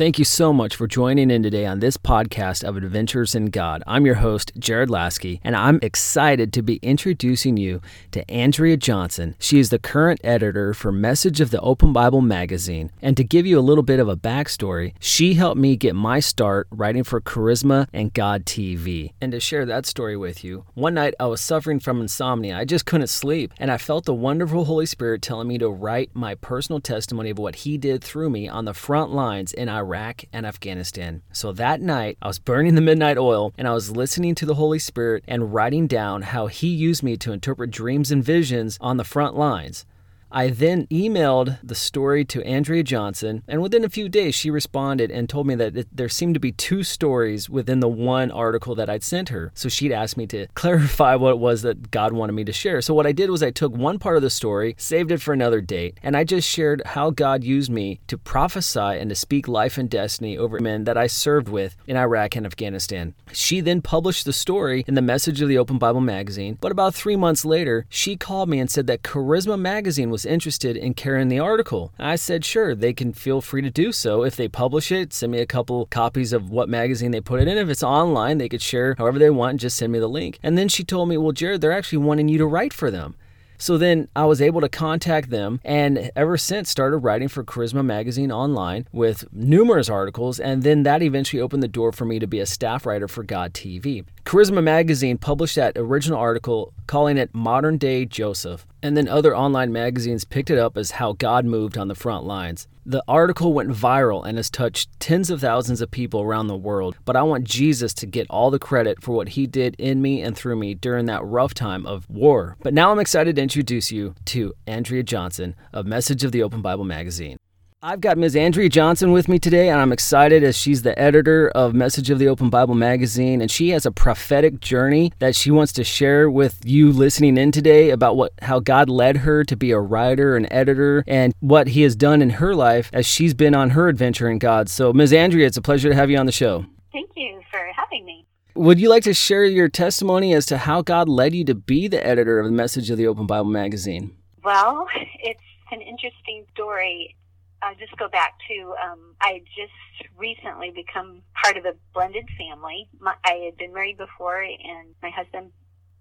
Thank you so much for joining in today on this podcast of Adventures in God. I'm your host, Jared Lasky, and I'm excited to be introducing you to Andrea Johnson. She is the current editor for Message of the Open Bible magazine. And to give you a little bit of a backstory, she helped me get my start writing for Charisma and God TV. And to share that story with you, one night I was suffering from insomnia. I just couldn't sleep, and I felt the wonderful Holy Spirit telling me to write my personal testimony of what He did through me on the front lines in Iraq Iraq and Afghanistan. So that night, I was burning the midnight oil and I was listening to the Holy Spirit and writing down how He used me to interpret dreams and visions on the front lines. I then emailed the story to Andrea Johnson, and within a few days, she responded and told me that it, there seemed to be two stories within the one article that I'd sent her. So she'd asked me to clarify what it was that God wanted me to share. So what I did was I took one part of the story, saved it for another date, and I just shared how God used me to prophesy and to speak life and destiny over men that I served with in Iraq and Afghanistan. She then published the story in the Message of the Open Bible magazine, but about three months later, she called me and said that Charisma magazine was was interested in carrying the article. I said, sure, they can feel free to do so. If they publish it, send me a couple copies of what magazine they put it in. If it's online, they could share however they want and just send me the link. And then she told me, well, Jared, they're actually wanting you to write for them. So then I was able to contact them and ever since started writing for Charisma Magazine online with numerous articles. And then that eventually opened the door for me to be a staff writer for God TV. Charisma Magazine published that original article calling it Modern Day Joseph. And then other online magazines picked it up as how God moved on the front lines. The article went viral and has touched tens of thousands of people around the world, but I want Jesus to get all the credit for what he did in me and through me during that rough time of war. But now I'm excited to introduce you to Andrea Johnson of Message of the Open Bible magazine. I've got Ms. Andrea Johnson with me today, and I'm excited as she's the editor of Message of the Open Bible magazine, and she has a prophetic journey that she wants to share with you listening in today about what how God led her to be a writer and editor, and what He has done in her life as she's been on her adventure in God. So, Ms. Andrea, it's a pleasure to have you on the show. Thank you for having me. Would you like to share your testimony as to how God led you to be the editor of the Message of the Open Bible magazine? Well, it's an interesting story I'll just go back to um, I just recently become part of a blended family. My, I had been married before, and my husband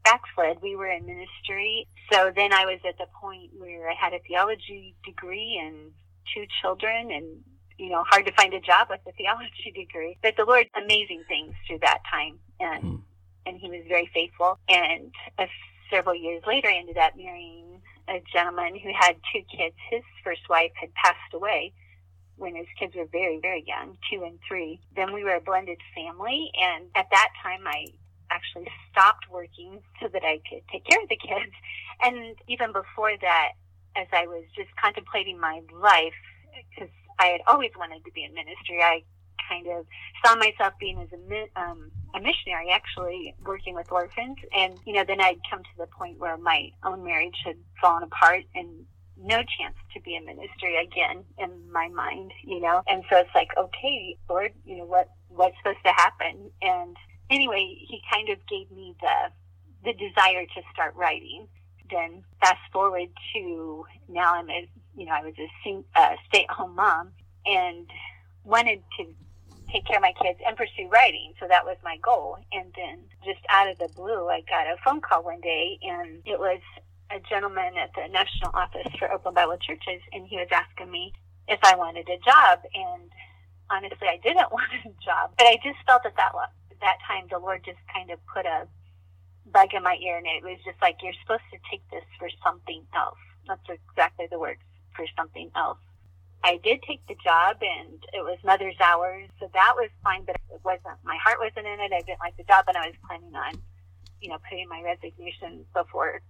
backslid. We were in ministry, so then I was at the point where I had a theology degree and two children, and you know, hard to find a job with a theology degree. But the Lord, amazing things through that time, and mm. and He was very faithful. And uh, several years later, I ended up marrying a gentleman who had two kids. His first wife had passed away when his kids were very, very young, two and three. Then we were a blended family, and at that time, I actually stopped working so that I could take care of the kids. And even before that, as I was just contemplating my life, because I had always wanted to be in ministry, I kind of saw myself being as a, um, a missionary, actually working with orphans. And, you know, then I'd come to the point where my own marriage had fallen apart and no chance to be in ministry again in my mind, you know. And so it's like, okay, Lord, you know, what, what's supposed to happen? And anyway, he kind of gave me the, the desire to start writing. Then fast forward to now I'm a, you know, I was a, a stay at home mom and wanted to take care of my kids and pursue writing. So that was my goal. And then just out of the blue, I got a phone call one day and it was a gentleman at the National Office for Open Bible Churches and he was asking me if I wanted a job. And honestly, I didn't want a job, but I just felt at that, that time the Lord just kind of put a bug in my ear and it was just like, you're supposed to take this for something else. That's exactly the words for something else. I did take the job and it was mother's hours, so that was fine, but it wasn't, my heart wasn't in it. I didn't like the job and I was planning on, you know, putting my resignation before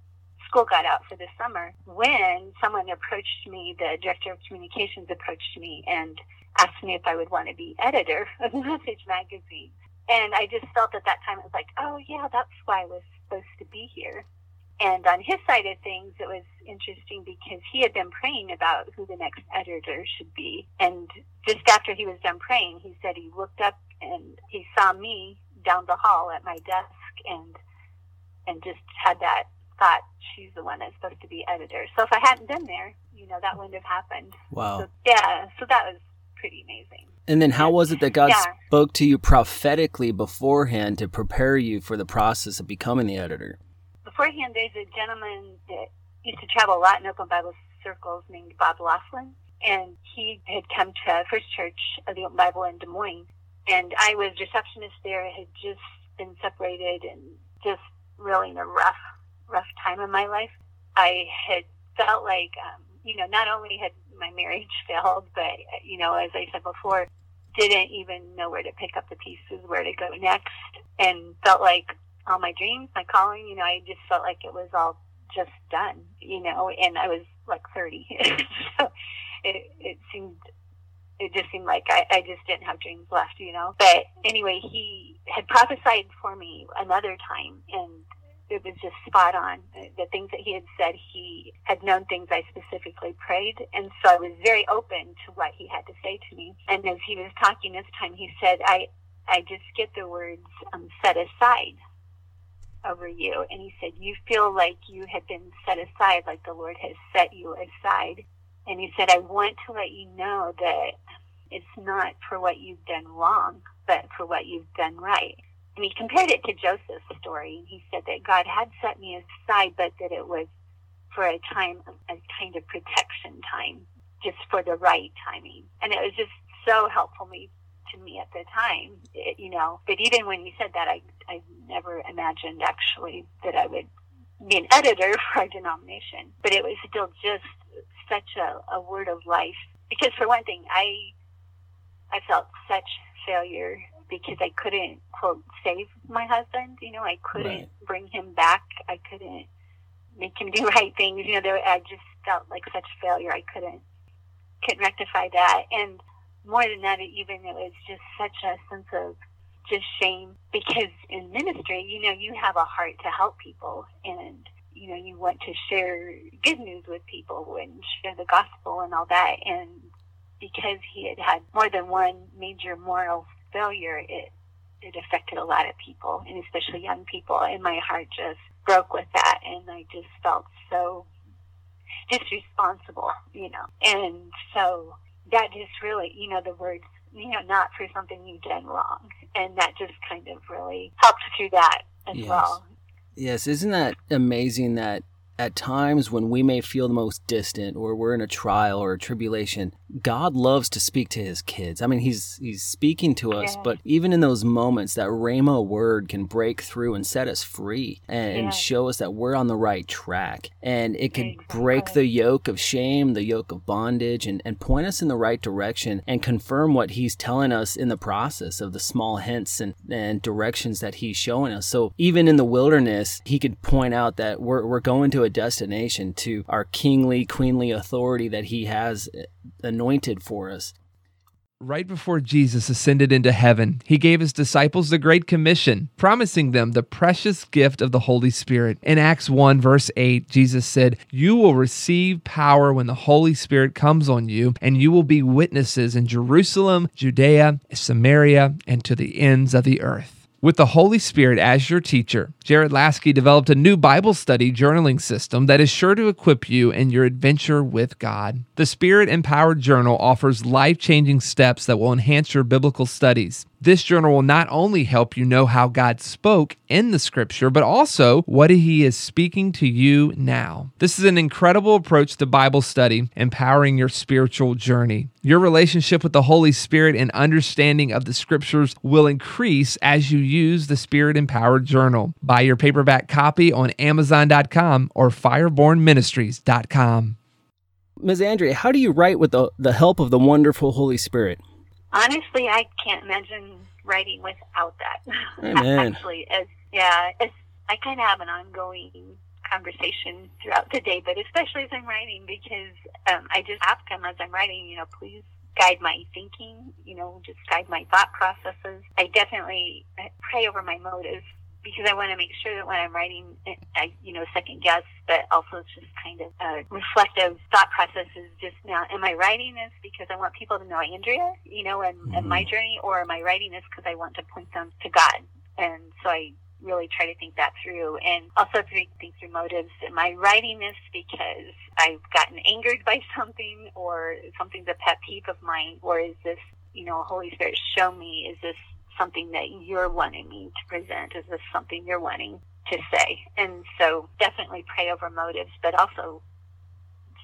school got out for the summer when someone approached me, the director of communications approached me and asked me if I would want to be editor of Message Magazine. And I just felt at that time, it was like, oh, yeah, that's why I was supposed to be here. And on his side of things, it was interesting because he had been praying about who the next editor should be. And just after he was done praying, he said he looked up and he saw me down the hall at my desk and and just had that thought she's the one that's supposed to be editor. So if I hadn't been there, you know, that wouldn't have happened. Wow. So, yeah, so that was pretty amazing. And then how was it that God Yeah. spoke to you prophetically beforehand to prepare you for the process of becoming the editor? Beforehand, there's a gentleman that used to travel a lot in open Bible circles named Bob Laughlin, and he had come to First Church of the Open Bible in Des Moines, and I was receptionist there. I had just been separated and just really in a rough, rough time in my life. I had felt like, um, you know, not only had my marriage failed, but you know, as I said before, didn't even know where to pick up the pieces, where to go next, and felt like all my dreams, my calling, you know, I just felt like it was all just done, you know, and I was like 30. so it, it seemed, it just seemed like I, I just didn't have dreams left, you know. But anyway, he had prophesied for me another time and it was just spot on. The things that he had said, he had known things I specifically prayed. And so I was very open to what he had to say to me. And as he was talking this time, he said, I, I just get the words um, set aside over you. And he said, You feel like you have been set aside, like the Lord has set you aside. And he said, I want to let you know that it's not for what you've done wrong, but for what you've done right. And he compared it to Joseph's story. And he said that God had set me aside, but that it was for a time, a kind of protection time, just for the right timing. And it was just so helpful me to me at the time, it, you know. But even when you said that, I I never imagined actually that I would be an editor for a denomination. But it was still just such a, a word of life. Because for one thing, I I felt such failure because I couldn't quote save my husband. You know, I couldn't Right. bring him back. I couldn't make him do right things. You know, there, I just felt like such failure. I couldn't couldn't rectify that. And more than that, even it was just such a sense of just shame because in ministry, you know, you have a heart to help people and you know, you want to share good news with people and share the gospel and all that. And because he had had more than one major moral failure, it it affected a lot of people, and especially young people. And my heart just broke with that, and I just felt so just responsible, you know. And so that just really, you know, the words, you know, not for something you've done wrong, and that just kind of really helped through that as Yes. well. Yes, isn't that amazing that at times when we may feel the most distant or we're in a trial or a tribulation, God loves to speak to his kids. I mean, he's he's speaking to us, Yeah. but even in those moments that rhema word can break through and set us free and, and show us that we're on the right track. And it can break the yoke of shame, the yoke of bondage and, and point us in the right direction and confirm what he's telling us in the process of the small hints and, and directions that he's showing us. So even in the wilderness, he could point out that we're, we're going to a destination to our kingly, queenly authority that he has eh, anointed for us. Right before Jesus ascended into heaven, he gave his disciples the Great Commission, promising them the precious gift of the Holy Spirit. In Acts 1, verse 8, Jesus said, You will receive power when the Holy Spirit comes on you, and you will be witnesses in Jerusalem, Judea, Samaria, and to the ends of the earth. With the Holy Spirit as your teacher, Jared Lasky developed a new Bible study journaling system that is sure to equip you in your adventure with God. The Spirit Empowered Journal offers life changing steps that will enhance your biblical studies. This journal will not only help you know how God spoke in the scripture, but also what He is speaking to you now. This is an incredible approach to Bible study, empowering your spiritual journey. Your relationship with the Holy Spirit and understanding of the scriptures will increase as you use the Spirit Empowered Journal. Buy your paperback copy on Amazon.com or FirebornMinistries.com. Ms. Andrea, how do you write with the, the help of the wonderful Holy Spirit? Honestly, I can't imagine writing without that. Amen. Actually, as yeah, as I kind of have an ongoing conversation throughout the day, but especially as I'm writing, because um, I just ask him as I'm writing, you know, please guide my thinking, you know, just guide my thought processes. I definitely pray over my motives because I want to make sure that when I'm writing, I, you know, second guess, but also it's just kind of a reflective thought process is just now, am I writing this because I want people to know Andrea, you know, and, mm-hmm. and my mm-hmm. journey, or am I writing this because I want to point them to God? And so I really try to think that through and also think through motives. Am I writing this because I've gotten angered by something or something's a pet peeve of mine, or is this, you know, Holy Spirit show me, is this something that you're wanting me to present? Is this something you're wanting to say? And so definitely pray over motives, but also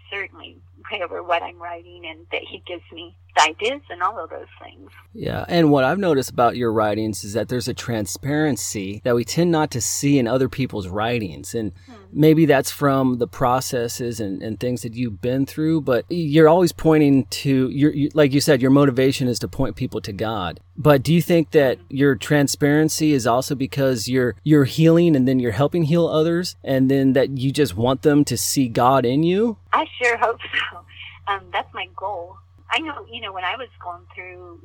certainly pray over what I'm writing and that he gives me ideas and all of those things. Yeah, and what I've noticed about your writings is that there's a transparency that we tend not to see in other people's writings. And hmm. maybe that's from the processes and, and things that you've been through, but you're always pointing to, your, you, like you said, your motivation is to point people to God. But do you think that hmm. your transparency is also because you're you're healing and then you're helping heal others and then that you just want them to see God in you? I sure hope so. Um, that's my goal. I know, you know, when I was going through,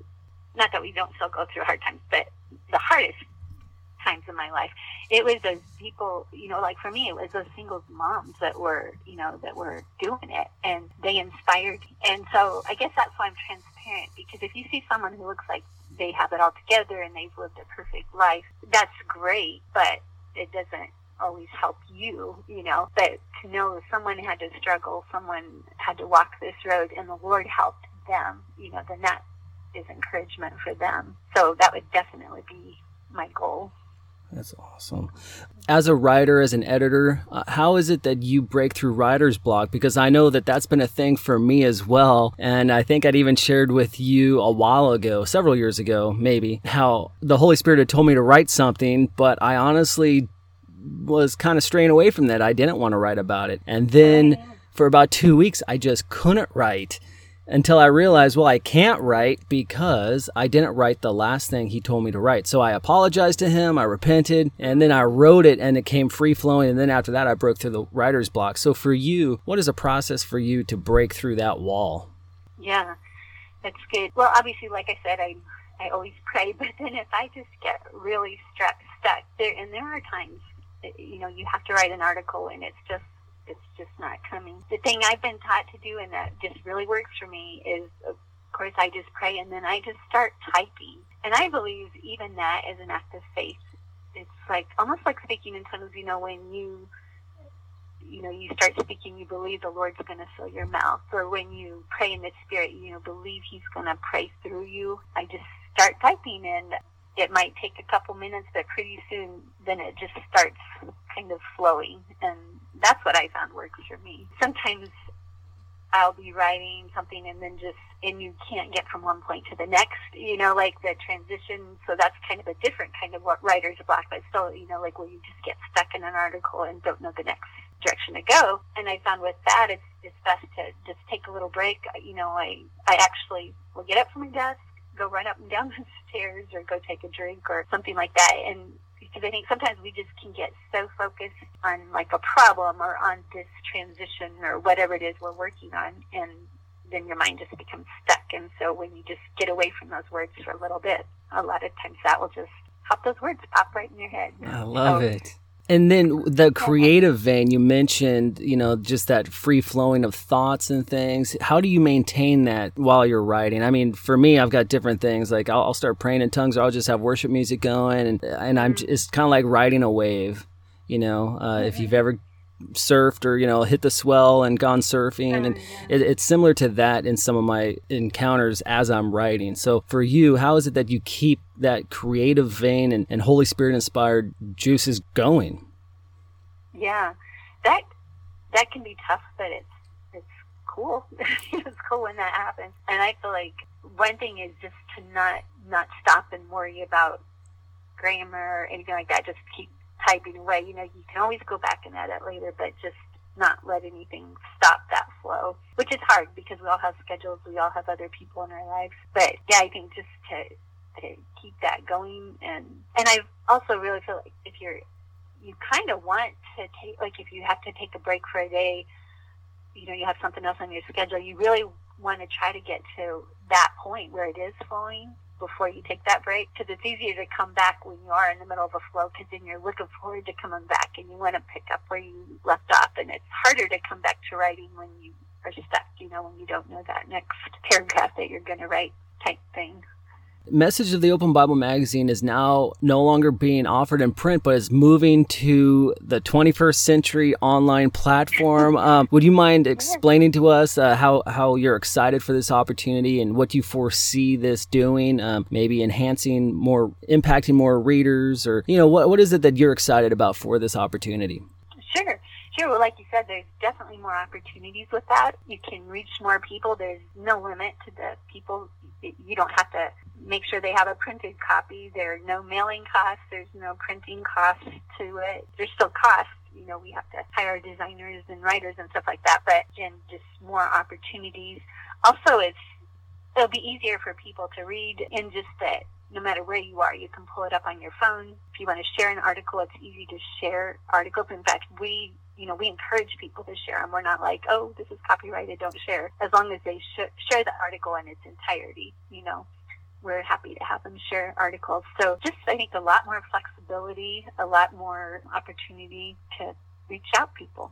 not that we don't still go through hard times, but the hardest times in my life, it was those people, you know, like for me, it was those single moms that were, you know, that were doing it and they inspired. Me. And so I guess that's why I'm transparent because if you see someone who looks like they have it all together and they've lived a perfect life, that's great, but it doesn't always help you, you know, but to know someone had to struggle, someone had to walk this road and the Lord helped them, you know, then that is encouragement for them. So that would definitely be my goal. That's awesome. As a writer, as an editor, uh, how is it that you break through writer's block? Because I know that that's been a thing for me as well. And I think I'd even shared with you a while ago, several years ago, maybe, how the Holy Spirit had told me to write something, but I honestly was kind of straying away from that. I didn't want to write about it. And then for about two weeks, I just couldn't write until I realized, well, I can't write because I didn't write the last thing he told me to write. So I apologized to him, I repented, and then I wrote it and it came free flowing. And then after that, I broke through the writer's block. So for you, what is a process for you to break through that wall? Yeah, that's good. Well, obviously, like I said, I I always pray, but then if I just get really stuck, stuck there, and there are times, you know, you have to write an article and it's just it's just not coming. The thing I've been taught to do and that just really works for me is, of course, I just pray and then I just start typing. And I believe even that is an act of faith. It's like almost like speaking in tongues. You know, when you you know, you start speaking, you believe the Lord's going to fill your mouth. Or when you pray in the Spirit, you know, believe He's going to pray through you. I just start typing, and it might take a couple minutes, but pretty soon, then it just starts kind of flowing. And that's what I found works for me. Sometimes I'll be writing something and then just, and you can't get from one point to the next, you know, like the transition. So that's kind of a different kind of what writer's block, but still, you know, like where you just get stuck in an article and don't know the next direction to go. And I found with that, it's, it's best to just take a little break. You know, I, I actually will get up from my desk, go run up and down the or go take a drink or something like that. And because I think sometimes we just can get so focused on like a problem or on this transition or whatever it is we're working on, and then your mind just becomes stuck. And so when you just get away from those words for a little bit, a lot of times that will just pop those words pop right in your head. I love so, it. And then the creative vein, you mentioned, you know, just that free flowing of thoughts and things. How do you maintain that while you're writing? I mean, for me, I've got different things. Like I'll, I'll start praying in tongues, or I'll just have worship music going, and and I'm mm-hmm. it's kind of like riding a wave. You know, uh, if you've ever surfed or you know hit the swell and gone surfing. And oh, it, it's similar to that in some of my encounters as i'm writing. So for you how is it that you keep that creative vein and, and holy spirit inspired juices going? Yeah. That that can be tough but it's it's cool. It's cool when that happens. And i feel like one thing is just to not not stop and worry about grammar or anything like that. Just keep typing away. You know, you can always go back and edit later, but just not let anything stop that flow, which is hard because we all have schedules, we all have other people in our lives. But yeah, I think just to to keep that going, and and I also really feel like if you're you kind of want to take like if you have to take a break for a day, you know, you have something else on your schedule, you really want to try to get to that point where it is flowing before you take that break because it's easier to come back when you are in the middle of a flow because then you're looking forward to coming back and you want to pick up where you left off. And it's harder to come back to writing when you are stuck you know when you don't know that next paragraph that you're going to write type thing Message of the Open Bible Magazine is now no longer being offered in print, but is moving to the 21st century online platform. Um, would you mind explaining to us uh, how, how you're excited for this opportunity and what you foresee this doing? Um, maybe enhancing more, impacting more readers, or you know, what what is it that you're excited about for this opportunity? Sure. Sure. Well, like you said, there's definitely more opportunities with that. You can reach more people. There's no limit to the people. You don't have to make sure they have a printed copy. There are no mailing costs. There's no printing costs to it. There's still costs. You know, we have to hire designers and writers and stuff like that, but and just more opportunities. Also, it's it'll be easier for people to read and just that no matter where you are, you can pull it up on your phone. If you want to share an article, it's easy to share articles. In fact, we you know, we encourage people to share them. We're not like, oh, this is copyrighted, don't share. As long as they sh- share the article in its entirety, you know we're happy to have them share articles. So just, I think, a lot more flexibility, a lot more opportunity to reach out people.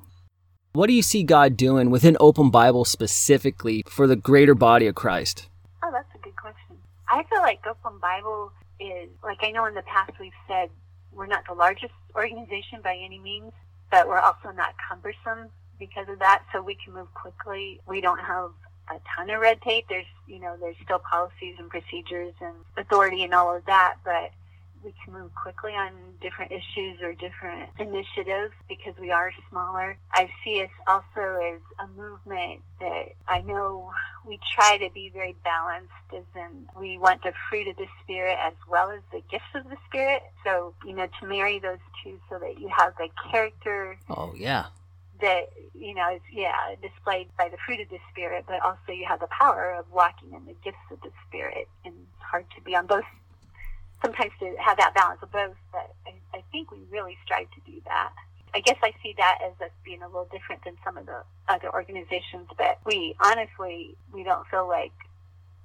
What do you see God doing within Open Bible specifically for the greater body of Christ? Oh, that's a good question. I feel like Open Bible is, like I know in the past we've said, we're not the largest organization by any means, but we're also not cumbersome because of that, so we can move quickly. We don't have a ton of red tape. There's, you know, there's still policies and procedures and authority and all of that, but we can move quickly on different issues or different initiatives because we are smaller. I see us also as a movement that I know we try to be very balanced as in we want the fruit of the spirit as well as the gifts of the spirit. So, you know, to marry those two so that you have the character. Oh, yeah that you know is yeah displayed by the fruit of the spirit, but also you have the power of walking in the gifts of the spirit, and it's hard to be on both. Sometimes to have that balance of both, but I, I think we really strive to do that. I guess I see that as us being a little different than some of the other organizations, but we honestly we don't feel like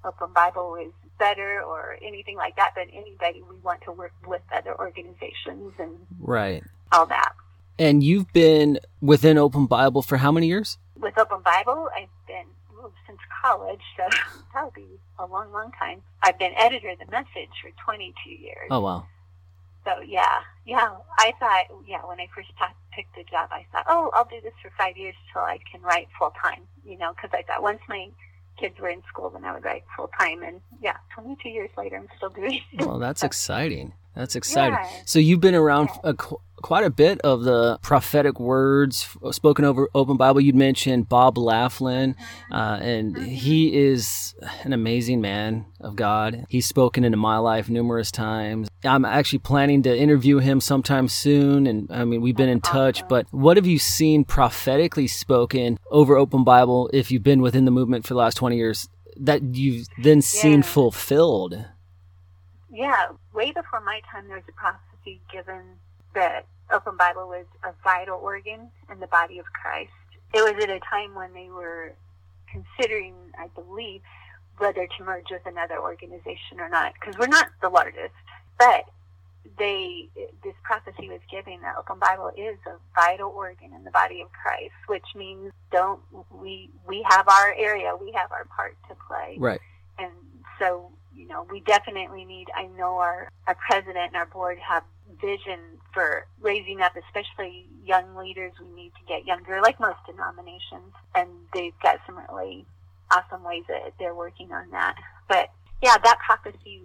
Open Bible is better or anything like that than anybody. We want to work with other organizations and right all that. And you've been within Open Bible for how many years? With Open Bible, I've been since college, so that'll be a long, long time. I've been editor of the Message for 22 years. Oh wow! So yeah, yeah. I thought, yeah, when I first picked the job, I thought, oh, I'll do this for five years till I can write full time. You know, because I thought once my kids were in school, then I would write full time. And yeah, 22 years later, I'm still doing it. Well, that's exciting. That's exciting. Yeah. So you've been around yeah. a, quite a bit of the prophetic words spoken over Open Bible. You'd mentioned Bob Laughlin, uh, and he is an amazing man of God. He's spoken into my life numerous times. I'm actually planning to interview him sometime soon, and I mean we've been in touch. But what have you seen prophetically spoken over Open Bible? If you've been within the movement for the last 20 years, that you've then seen yeah. fulfilled yeah, way before my time, there was a prophecy given that open Bible was a vital organ in the body of Christ. It was at a time when they were considering, I believe, whether to merge with another organization or not, because we're not the largest, but they this prophecy was giving that open bible is a vital organ in the body of christ which means don't we we have our area we have our part to play right and so you know, we definitely need, I know our, our president and our board have vision for raising up, especially young leaders. We need to get younger, like most denominations, and they've got some really awesome ways that they're working on that. But yeah, that prophecy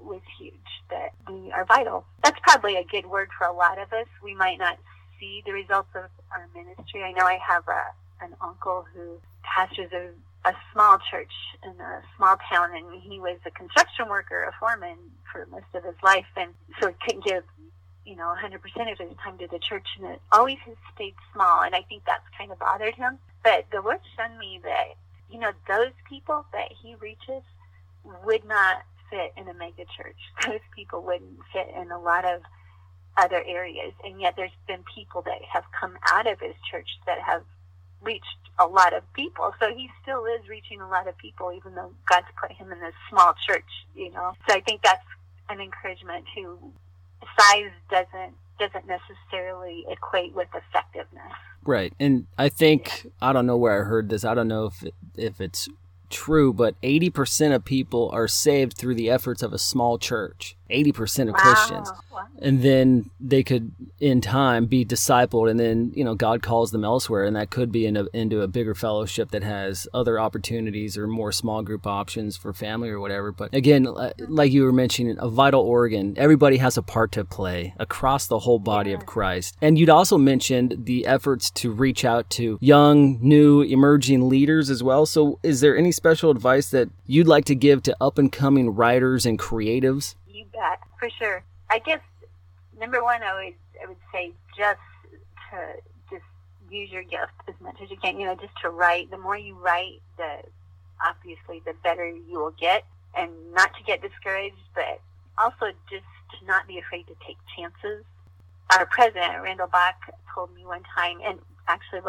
was huge that we are vital. That's probably a good word for a lot of us. We might not see the results of our ministry. I know I have a, an uncle who pastors a a small church in a small town, and he was a construction worker, a foreman for most of his life, and so he couldn't give, you know, 100% of his time to the church, and it always has stayed small, and I think that's kind of bothered him. But the Lord showed me that, you know, those people that he reaches would not fit in a mega church. Those people wouldn't fit in a lot of other areas, and yet there's been people that have come out of his church that have reached a lot of people. So he still is reaching a lot of people, even though God's put him in this small church, you know. So I think that's an encouragement to size doesn't doesn't necessarily equate with effectiveness. Right. And I think I don't know where I heard this. I don't know if it, if it's true, but 80% of people are saved through the efforts of a small church. 80% of Wow. Christians. Wow. And then they could, in time, be discipled, and then you know God calls them elsewhere, and that could be in a, into a bigger fellowship that has other opportunities or more small group options for family or whatever. But again, li- mm-hmm. like you were mentioning, a vital organ. Everybody has a part to play across the whole body of Christ. And you'd also mentioned the efforts to reach out to young, new, emerging leaders as well. So, is there any special advice that you'd like to give to up and coming writers and creatives? Bet, for sure. I guess number one, I would I would say just to just use your gift as much as you can. You know, just to write. The more you write, the obviously the better you will get, and not to get discouraged, but also just to not be afraid to take chances. Our president Randall Bach told me one time, and actually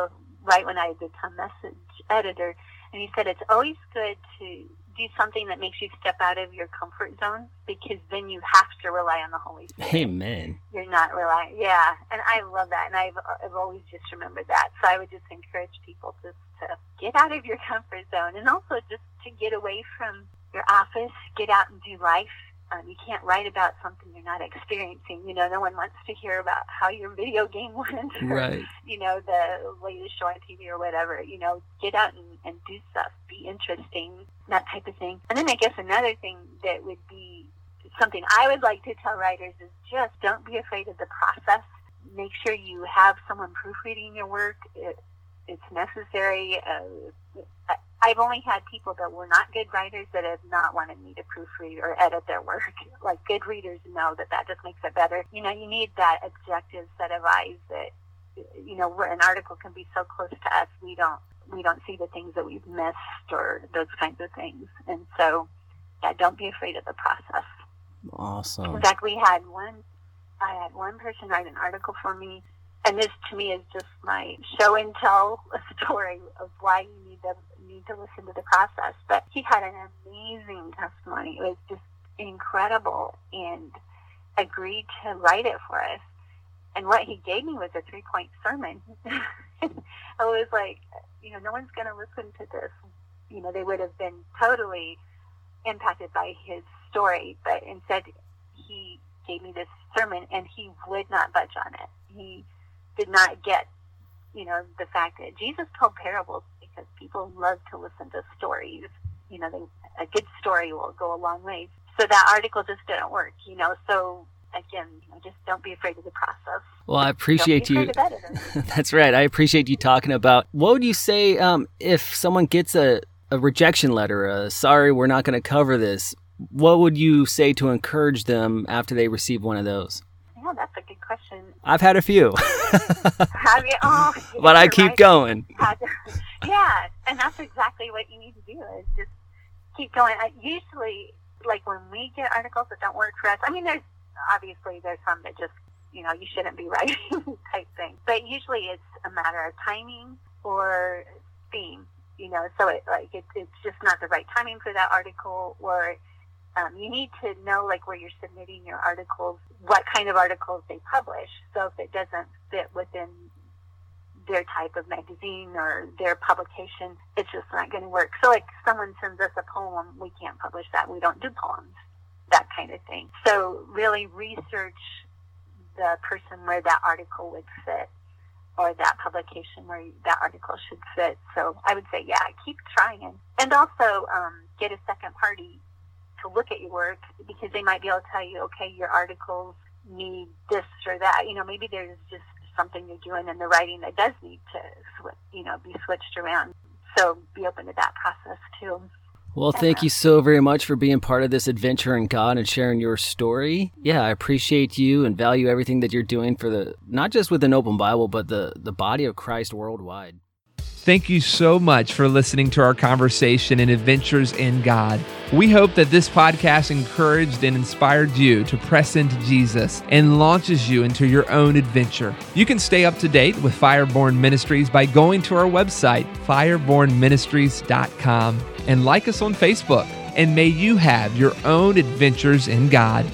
right when I become message editor, and he said it's always good to do something that makes you step out of your comfort zone because then you have to rely on the Holy Spirit. Amen. You're not relying, yeah. And I love that, and I've I've always just remembered that. So I would just encourage people just to get out of your comfort zone, and also just to get away from your office, get out and do life. Um, you can't write about something you're not experiencing. You know, no one wants to hear about how your video game went. or, Right. you know, the latest show on TV or whatever. You know, get out and, and do stuff, be interesting, that type of thing. And then I guess another thing that would be something I would like to tell writers is just don't be afraid of the process. Make sure you have someone proofreading your work. It, it's necessary. Uh, I've only had people that were not good writers that have not wanted me to proofread or edit their work. Like good readers know that that just makes it better. You know, you need that objective set of eyes that you know, where an article can be so close to us, we don't we don't see the things that we've missed or those kinds of things. And so, yeah, don't be afraid of the process. Awesome. In fact, we had one. I had one person write an article for me, and this to me is just my show and tell story of why you need to need to listen to the process. But he had an amazing testimony. It was just incredible, and agreed to write it for us. And what he gave me was a three point sermon. I was like, you know, no one's going to listen to this. You know, they would have been totally impacted by his story, but instead he gave me this sermon and he would not budge on it. He did not get, you know, the fact that Jesus told parables because people love to listen to stories. You know, they, a good story will go a long way. So that article just didn't work, you know, so again, you know, just don't be afraid of the process. Well, I appreciate you. That's right. I appreciate you talking about. What would you say um, if someone gets a, a rejection letter? A, Sorry, we're not going to cover this. What would you say to encourage them after they receive one of those? Yeah, that's a good question. I've had a few, Have you? Oh, but I keep right. going. Yeah, and that's exactly what you need to do is just keep going. I, usually, like when we get articles that don't work for us, I mean, there's obviously there's some that just you know you shouldn't be writing type thing, but usually it's a matter of timing or theme. You know, so it like it, it's just not the right timing for that article, or um, you need to know like where you're submitting your articles, what kind of articles they publish. So if it doesn't fit within their type of magazine or their publication, it's just not going to work. So, like, someone sends us a poem, we can't publish that. We don't do poems, that kind of thing. So, really research the person where that article would fit or that publication where that article should fit. So, I would say, yeah, keep trying. And also um, get a second party to look at your work because they might be able to tell you, okay, your articles need this or that. You know, maybe there's just something you're doing in the writing that does need to, you know, be switched around. So be open to that process too. Well, thank you so very much for being part of this adventure in God and sharing your story. Yeah, I appreciate you and value everything that you're doing for the not just with an open Bible, but the the body of Christ worldwide. Thank you so much for listening to our conversation and adventures in God. We hope that this podcast encouraged and inspired you to press into Jesus and launches you into your own adventure. You can stay up to date with Fireborn Ministries by going to our website, firebornministries.com, and like us on Facebook. And may you have your own adventures in God.